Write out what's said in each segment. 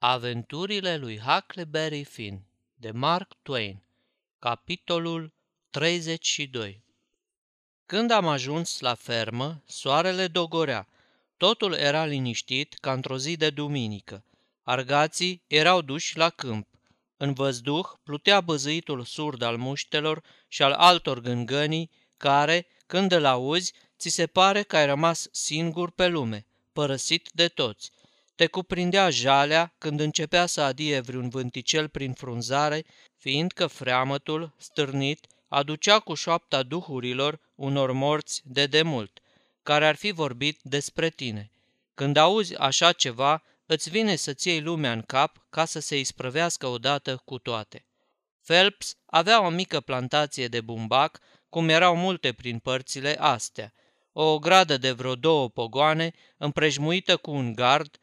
Aventurile lui Huckleberry Finn de Mark Twain Capitolul 32 Când am ajuns la fermă, soarele dogorea. Totul era liniștit ca într-o zi de duminică. Argații erau duși la câmp. În văzduh plutea băzâitul surd al muștelor și al altor gângănii care, când îl auzi, ți se pare că ai rămas singur pe lume, părăsit de toți – te cuprindea jalea când începea să adie vreun vânticel prin frunzare, fiindcă freamătul, stârnit, aducea cu șoapta duhurilor unor morți de demult, care ar fi vorbit despre tine. Când auzi așa ceva, îți vine să-ți iei lumea în cap ca să se isprăvească odată cu toate. Phelps avea o mică plantație de bumbac, cum erau multe prin părțile astea, o gradă de vreo două pogoane, împrejmuită cu un gard,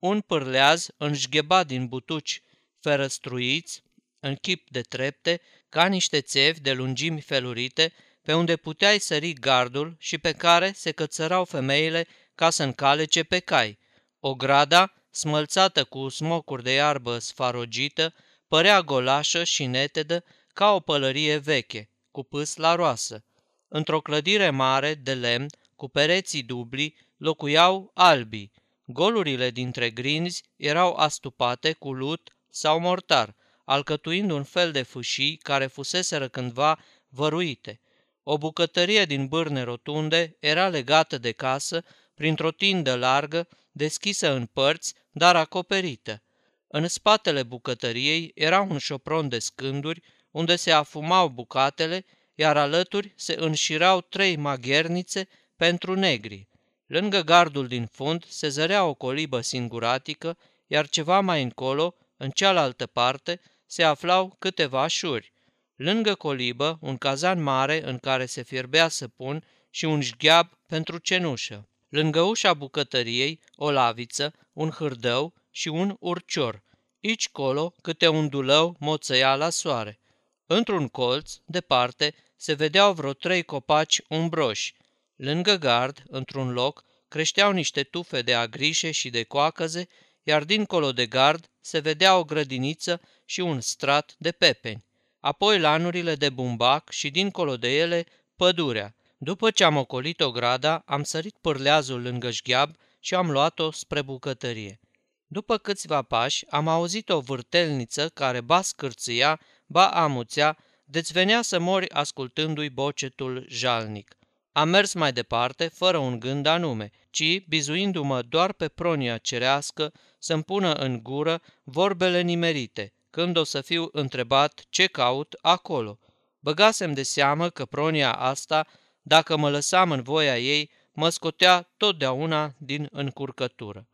un pârleaz înșghebat din butuci ferăstruiți, în chip de trepte, ca niște țevi de lungimi felurite, pe unde puteai sări gardul și pe care se cățărau femeile ca să încalece pe cai. O grada, smălțată cu smocuri de iarbă sfarogită, părea golașă și netedă ca o pălărie veche, cu pâs la roasă. Într-o clădire mare de lemn, cu pereții dubli, locuiau albii, Golurile dintre grinzi erau astupate cu lut sau mortar, alcătuind un fel de fâșii care fuseseră cândva văruite. O bucătărie din bârne rotunde era legată de casă printr-o tindă largă, deschisă în părți, dar acoperită. În spatele bucătăriei era un șopron de scânduri, unde se afumau bucatele, iar alături se înșirau trei maghernițe pentru negri. Lângă gardul din fund se zărea o colibă singuratică, iar ceva mai încolo, în cealaltă parte, se aflau câteva șuri. Lângă colibă, un cazan mare în care se fierbea săpun și un șgheab pentru cenușă. Lângă ușa bucătăriei, o laviță, un hârdău și un urcior. Aici colo, câte un dulău moțăia la soare. Într-un colț, departe, se vedeau vreo trei copaci umbroși, Lângă gard, într-un loc, creșteau niște tufe de agrișe și de coacăze, iar dincolo de gard se vedea o grădiniță și un strat de pepeni. Apoi lanurile de bumbac și dincolo de ele pădurea. După ce am ocolit o grada, am sărit pârleazul lângă șgheab și am luat-o spre bucătărie. După câțiva pași, am auzit o vârtelniță care ba scârțâia, ba amuțea, deci venea să mori ascultându-i bocetul jalnic. Am mers mai departe, fără un gând anume, ci, bizuindu-mă doar pe pronia cerească, să-mi pună în gură vorbele nimerite, când o să fiu întrebat ce caut acolo. Băgasem de seamă că pronia asta, dacă mă lăsam în voia ei, mă scotea totdeauna din încurcătură.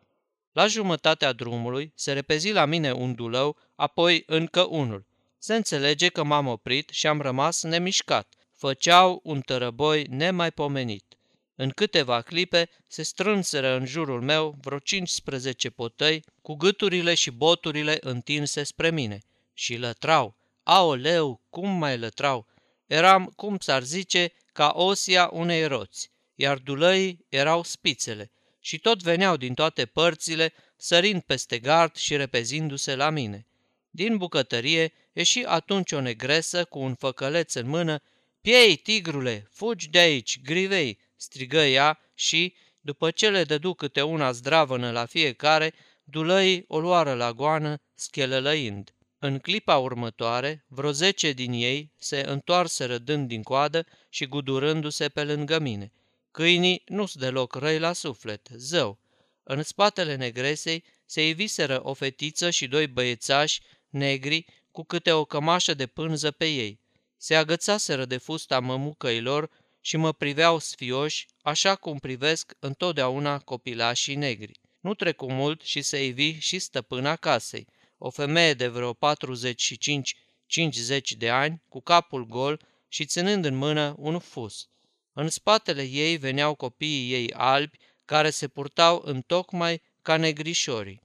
La jumătatea drumului se repezi la mine un dulău, apoi încă unul. Se înțelege că m-am oprit și am rămas nemișcat făceau un tărăboi nemaipomenit. În câteva clipe se strânseră în jurul meu vreo 15 potăi cu gâturile și boturile întinse spre mine și lătrau. Aoleu, cum mai lătrau! Eram, cum s-ar zice, ca osia unei roți, iar dulăii erau spițele și tot veneau din toate părțile, sărind peste gard și repezindu-se la mine. Din bucătărie ieși atunci o negresă cu un făcăleț în mână Piei, tigrule, fugi de aici, grivei!" strigă ea și, după ce le dădu câte una zdravănă la fiecare, dulăii o luară la goană, schelălăind. În clipa următoare, vreo zece din ei se întoarseră dând din coadă și gudurându-se pe lângă mine. Câinii nu sunt deloc răi la suflet, zău. În spatele negresei se iviseră o fetiță și doi băiețași negri cu câte o cămașă de pânză pe ei se agățaseră de fusta mămucăilor și mă priveau sfioși, așa cum privesc întotdeauna copilașii negri. Nu trecu mult și se ivi și stăpâna casei, o femeie de vreo 45-50 de ani, cu capul gol și ținând în mână un fus. În spatele ei veneau copiii ei albi, care se purtau în tocmai ca negrișorii.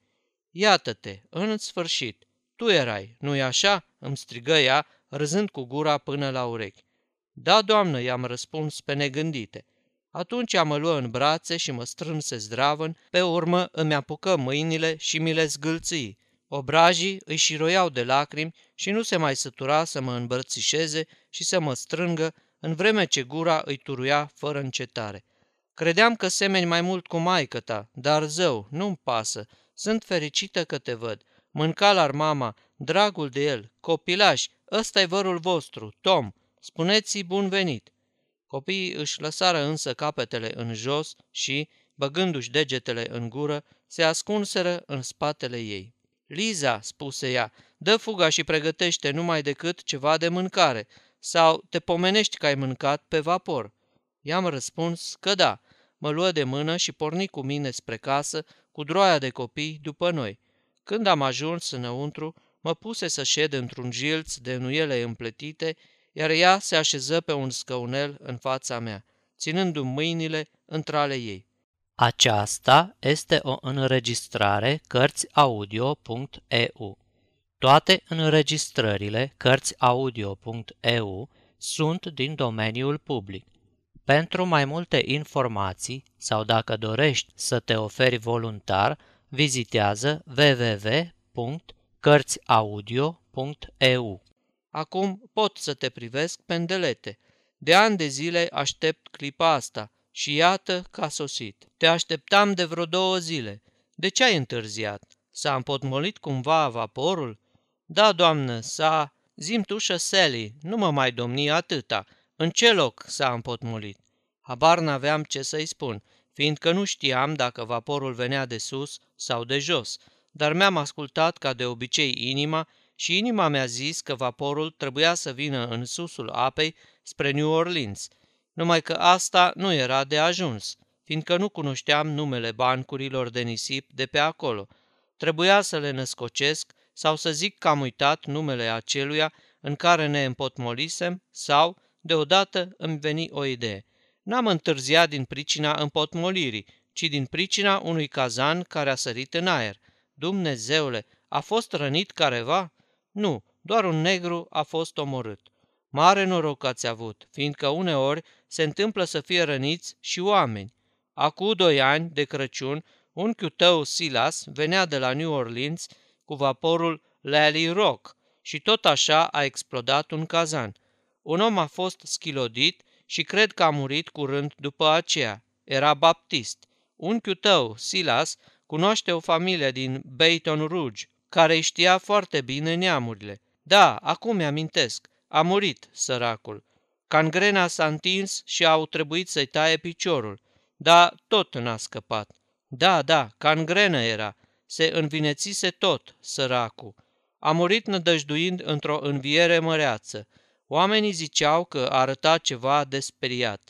Iată-te, în sfârșit, tu erai, nu-i așa?" îmi strigă ea, râzând cu gura până la urechi. Da, doamnă, i-am răspuns pe negândite. Atunci mă luă în brațe și mă strânse zdravăn, pe urmă îmi apucă mâinile și mi le zgâlții. Obrajii îi șiroiau de lacrimi și nu se mai sătura să mă îmbrățișeze și să mă strângă, în vreme ce gura îi turuia fără încetare. Credeam că semeni mai mult cu maică ta, dar zău, nu-mi pasă. Sunt fericită că te văd. Mâncalar mama, dragul de el, copilaș, ăsta e vărul vostru, Tom, spuneți-i bun venit. Copiii își lăsară însă capetele în jos și, băgându-și degetele în gură, se ascunseră în spatele ei. Liza, spuse ea, dă fuga și pregătește numai decât ceva de mâncare, sau te pomenești că ai mâncat pe vapor. I-am răspuns că da. Mă luă de mână și porni cu mine spre casă, cu droaia de copii după noi. Când am ajuns înăuntru, mă puse să șed într-un jilț de nuiele împletite, iar ea se așeză pe un scăunel în fața mea, ținându-mi mâinile între ale ei. Aceasta este o înregistrare Cărțiaudio.eu. Toate înregistrările Cărțiaudio.eu sunt din domeniul public. Pentru mai multe informații sau dacă dorești să te oferi voluntar, vizitează www.cărțiaudio.eu. Acum pot să te privesc pendelete. De ani de zile aștept clipa asta și iată că a sosit. Te așteptam de vreo două zile. De ce ai întârziat? S-a împotmolit cumva vaporul? Da, doamnă, s-a... Zim tu Sally, nu mă mai domni atâta. În ce loc s-a împotmolit? Habar n-aveam ce să-i spun, fiindcă nu știam dacă vaporul venea de sus sau de jos, dar mi-am ascultat ca de obicei inima și inima mi-a zis că vaporul trebuia să vină în susul apei spre New Orleans, numai că asta nu era de ajuns, fiindcă nu cunoșteam numele bancurilor de nisip de pe acolo. Trebuia să le născocesc sau să zic că am uitat numele aceluia în care ne împotmolisem sau, deodată, îmi veni o idee. N-am întârziat din pricina împotmolirii, ci din pricina unui cazan care a sărit în aer. Dumnezeule, a fost rănit careva? Nu, doar un negru a fost omorât. Mare noroc ați avut, fiindcă uneori se întâmplă să fie răniți și oameni. Acum doi ani, de Crăciun, unchiul tău Silas venea de la New Orleans cu vaporul Lally Rock și tot așa a explodat un cazan. Un om a fost schilodit și cred că a murit curând după aceea. Era baptist. Unchiul tău, Silas, cunoaște o familie din Baton Rouge, care îi știa foarte bine neamurile. Da, acum mi-amintesc. A murit, săracul. Cangrena s-a întins și au trebuit să-i taie piciorul, dar tot n-a scăpat. Da, da, cangrenă era. Se învinețise tot, săracul. A murit nădăjduind într-o înviere măreață. Oamenii ziceau că arăta ceva de speriat.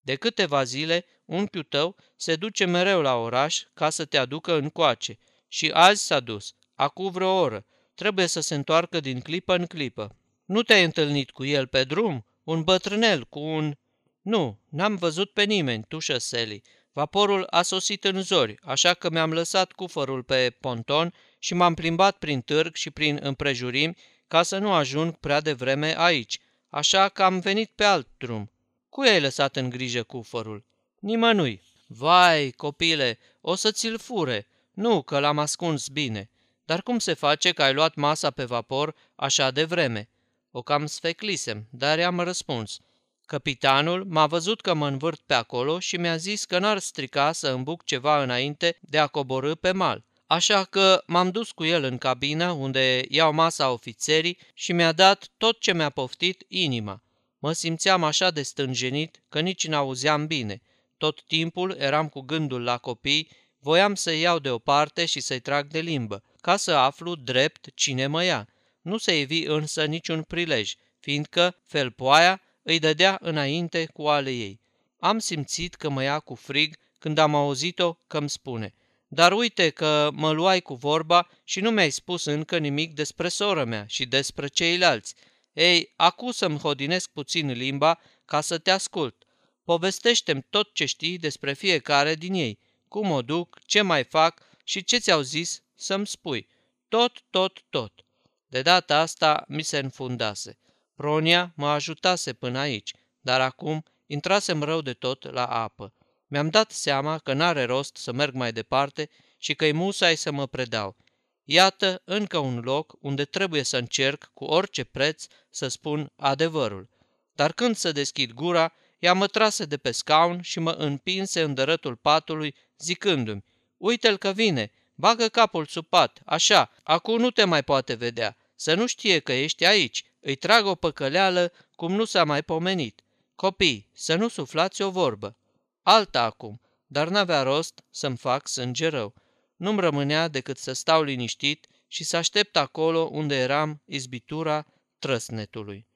De câteva zile, unchiul tău se duce mereu la oraș ca să te aducă încoace. Și azi s-a dus, acum vreo oră. Trebuie să se întoarcă din clipă în clipă. Nu te-ai întâlnit cu el pe drum? Un bătrânel cu un... Nu, n-am văzut pe nimeni, tușă Sally. Vaporul a sosit în zori, așa că mi-am lăsat cufărul pe ponton și m-am plimbat prin târg și prin împrejurimi ca să nu ajung prea devreme aici, așa că am venit pe alt drum. Cui ai lăsat în grijă cufărul? Nimănui. Vai, copile, o să ți-l fure. Nu, că l-am ascuns bine. Dar cum se face că ai luat masa pe vapor așa de vreme? O cam sfeclisem, dar i-am răspuns. Capitanul m-a văzut că mă învârt pe acolo și mi-a zis că n-ar strica să îmbuc ceva înainte de a coborâ pe mal. Așa că m-am dus cu el în cabină unde iau masa ofițerii și mi-a dat tot ce mi-a poftit inima. Mă simțeam așa de stânjenit că nici n-auzeam bine. Tot timpul eram cu gândul la copii, voiam să-i iau deoparte și să-i trag de limbă, ca să aflu drept cine mă ia. Nu se evi însă niciun prilej, fiindcă felpoaia îi dădea înainte cu ale ei. Am simțit că mă ia cu frig când am auzit-o că îmi spune – dar uite că mă luai cu vorba și nu mi-ai spus încă nimic despre sora mea și despre ceilalți. Ei, acu să-mi hodinesc puțin limba ca să te ascult. Povestește-mi tot ce știi despre fiecare din ei, cum o duc, ce mai fac și ce ți-au zis să-mi spui. Tot, tot, tot. De data asta mi se înfundase. Pronia mă ajutase până aici, dar acum intrasem rău de tot la apă. Mi-am dat seama că n-are rost să merg mai departe și că-i musai să mă predau. Iată încă un loc unde trebuie să încerc cu orice preț să spun adevărul. Dar când să deschid gura, ea mă trase de pe scaun și mă împinse în dărătul patului, zicându-mi, Uite-l că vine, bagă capul sub pat, așa, acum nu te mai poate vedea, să nu știe că ești aici, îi trag o păcăleală cum nu s-a mai pomenit. Copii, să nu suflați o vorbă. Alta acum, dar n-avea rost să-mi fac sânge rău. Nu-mi rămânea decât să stau liniștit și să aștept acolo unde eram izbitura trăsnetului.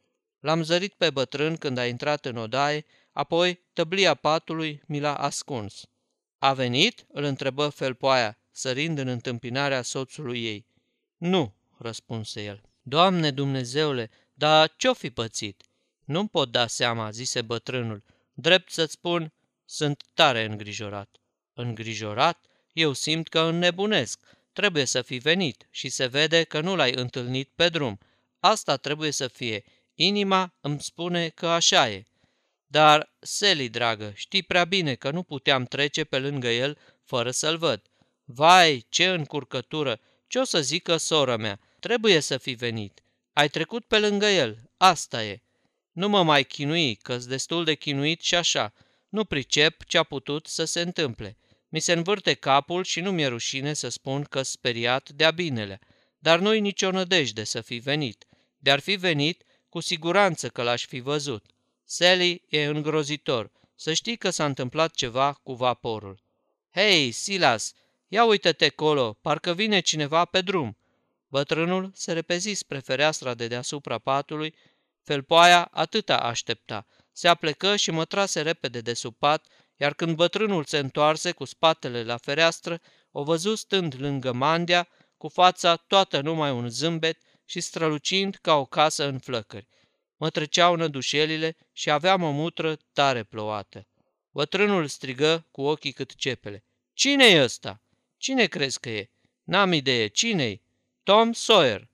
L-am zărit pe bătrân când a intrat în odaie, apoi tăblia patului mi l-a ascuns. A venit?" îl întrebă felpoaia, sărind în întâmpinarea soțului ei. Nu," răspunse el. Doamne Dumnezeule, dar ce-o fi pățit? Nu-mi pot da seama, zise bătrânul. Drept să-ți spun, sunt tare îngrijorat. Îngrijorat? Eu simt că înnebunesc. Trebuie să fi venit și se vede că nu l-ai întâlnit pe drum. Asta trebuie să fie. Inima îmi spune că așa e. Dar, Seli, dragă, știi prea bine că nu puteam trece pe lângă el fără să-l văd. Vai, ce încurcătură! Ce o să zică sora mea? Trebuie să fi venit. Ai trecut pe lângă el, asta e. Nu mă mai chinui, că-s destul de chinuit și așa. Nu pricep ce a putut să se întâmple. Mi se învârte capul și nu mi-e rușine să spun că speriat de-a binele. Dar nu-i nicio nădejde să fi venit. De-ar fi venit, cu siguranță că l-aș fi văzut. Sally e îngrozitor. Să știi că s-a întâmplat ceva cu vaporul. Hei, Silas, ia uite-te colo, parcă vine cineva pe drum. Bătrânul se repezi spre fereastra de deasupra patului, felpoaia atâta aștepta. Se aplecă și mă trase repede de sub pat, iar când bătrânul se întoarse cu spatele la fereastră, o văzu stând lângă Mandia, cu fața toată numai un zâmbet și strălucind ca o casă în flăcări. Mă treceau nădușelile și aveam o mutră tare plouată. Bătrânul strigă cu ochii cât cepele. cine e ăsta? Cine crezi că e? N-am idee. Cine-i? Tom Sawyer.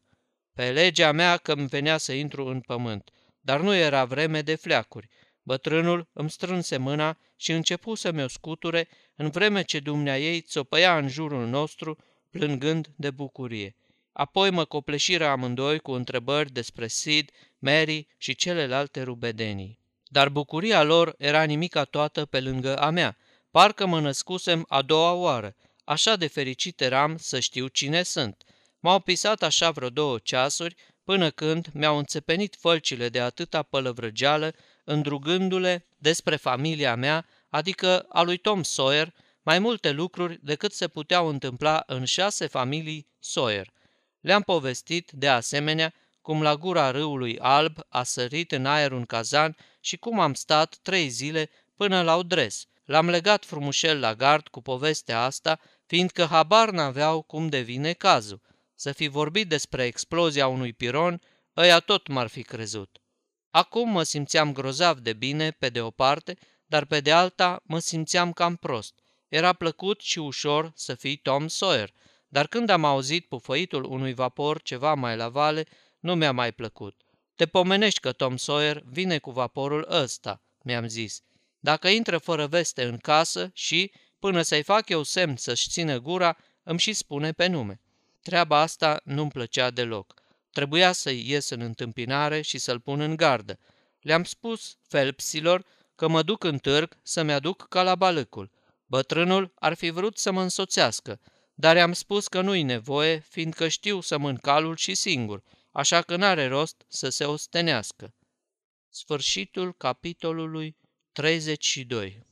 Pe legea mea că îmi venea să intru în pământ, dar nu era vreme de fleacuri. Bătrânul îmi strânse mâna și începu să mi-o scuture, în vreme ce dumnea ei țopăia în jurul nostru, plângând de bucurie. Apoi mă copleșiră amândoi cu întrebări despre Sid, Mary și celelalte rubedenii. Dar bucuria lor era nimica toată pe lângă a mea. Parcă mă născusem a doua oară. Așa de fericit eram să știu cine sunt. M-au pisat așa vreo două ceasuri, până când mi-au înțepenit fălcile de atâta pălăvrăgeală, îndrugându-le despre familia mea, adică a lui Tom Sawyer, mai multe lucruri decât se puteau întâmpla în șase familii Sawyer. Le-am povestit, de asemenea, cum la gura râului alb a sărit în aer un cazan și cum am stat trei zile până la dres. L-am legat frumușel la gard cu povestea asta, fiindcă habar n-aveau cum devine cazul. Să fi vorbit despre explozia unui piron, ăia tot m-ar fi crezut. Acum mă simțeam grozav de bine, pe de o parte, dar pe de alta mă simțeam cam prost. Era plăcut și ușor să fii Tom Sawyer, dar când am auzit pufăitul unui vapor ceva mai la vale, nu mi-a mai plăcut. Te pomenești că Tom Sawyer vine cu vaporul ăsta, mi-am zis. Dacă intră fără veste în casă și, până să-i fac eu semn să-și țină gura, îmi și spune pe nume. Treaba asta nu-mi plăcea deloc. Trebuia să-i ies în întâmpinare și să-l pun în gardă. Le-am spus Phelpsilor că mă duc în târg să-mi aduc calabalâcul. Bătrânul ar fi vrut să mă însoțească, dar i-am spus că nu-i nevoie, fiindcă știu să mân calul și singur, așa că n-are rost să se ostenească. Sfârșitul capitolului 32